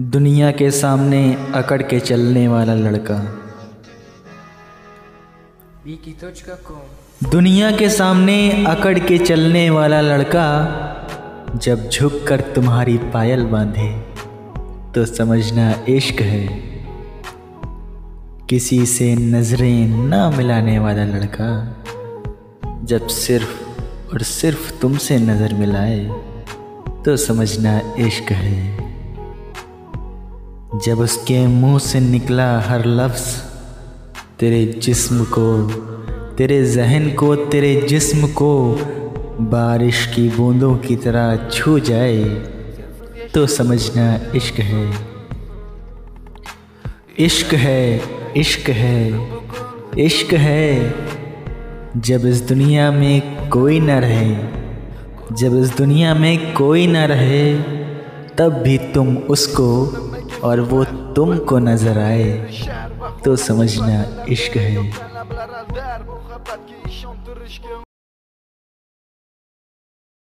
दुनिया के सामने अकड़ के चलने वाला लड़का। दुनिया के सामने अकड़ के चलने वाला लड़का जब झुक कर तुम्हारी पायल बांधे तो समझना इश्क है। किसी से नज़रें ना मिलाने वाला लड़का जब सिर्फ़ और सिर्फ़ तुमसे नज़र मिलाए तो समझना इश्क है। जब उसके मुँह से निकला हर लफ्ज़, तेरे जिस्म को, तेरे जहन को, तेरे जिस्म को बारिश की बूंदों की तरह छू जाए तो समझना इश्क है। इश्क है इश्क है इश्क है। जब इस दुनिया में कोई न रहे, जब इस दुनिया में कोई न रहे, तब भी तुम उसको और वो तुमको नज़र आए तो समझना इश्क है।